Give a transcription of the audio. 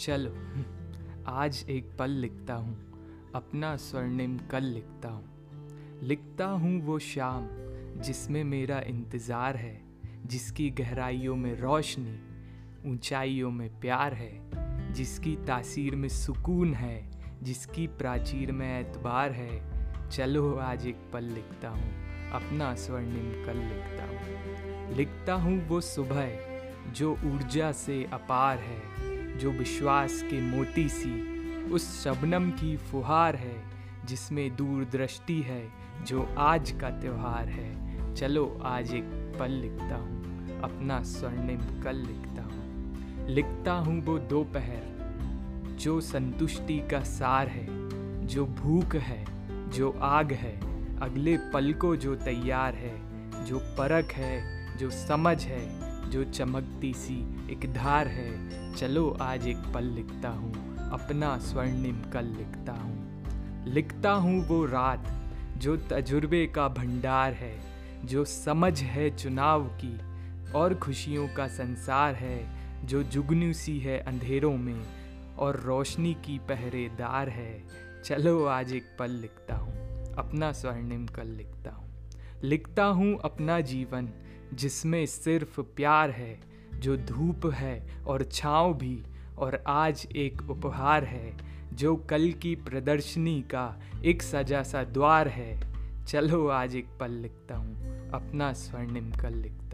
चलो। आज एक पल लिखता हूँ, अपना स्वर्णिम कल लिखता हूँ। लिखता हूँ वो शाम जिसमें मेरा इंतज़ार है, जिसकी गहराइयों में रोशनी, ऊंचाइयों में प्यार है, जिसकी तासीर में सुकून है, जिसकी प्राचीर में एतबार है। चलो आज एक पल लिखता हूँ, अपना स्वर्णिम कल लिखता हूँ। लिखता हूँ वो सुबह, जो ऊर्जा से अपार है जो विश्वास के मोती सी, उस शबनम की फुहार है, जिसमें दूरदृष्टि है, जो आज का त्यौहार है। चलो आज एक पल लिखता हूँ, अपना स्वर्णिम कल लिखता हूँ। लिखता हूँ वो दोपहर, जो संतुष्टि का सार है, जो भूख है, जो आग है, अगले पल को जो तैयार है, जो परख है, जो समझ है जो चमकती सी एक धार है। चलो आज एक पल लिखता हूँ, अपना स्वर्णिम कल लिखता हूँ। लिखता हूँ वो रात, जो तजुर्बे का भंडार है, जो समझ है चुनाव की, और खुशियों का संसार है, जो जुगनू सी है अंधेरों में, और रोशनी की पहरेदार है। चलो आज एक पल लिखता हूँ, अपना स्वर्णिम कल लिखता हूँ। लिखता हूँ अपना जीवन जिसमें सिर्फ़ प्यार है, जो धूप है और छाँव भी, और आज एक उपहार है, जो कल की प्रदर्शनी का एक सजा सा द्वार है। चलो आज एक पल लिखता हूँ, अपना स्वर्णिम कल लिखता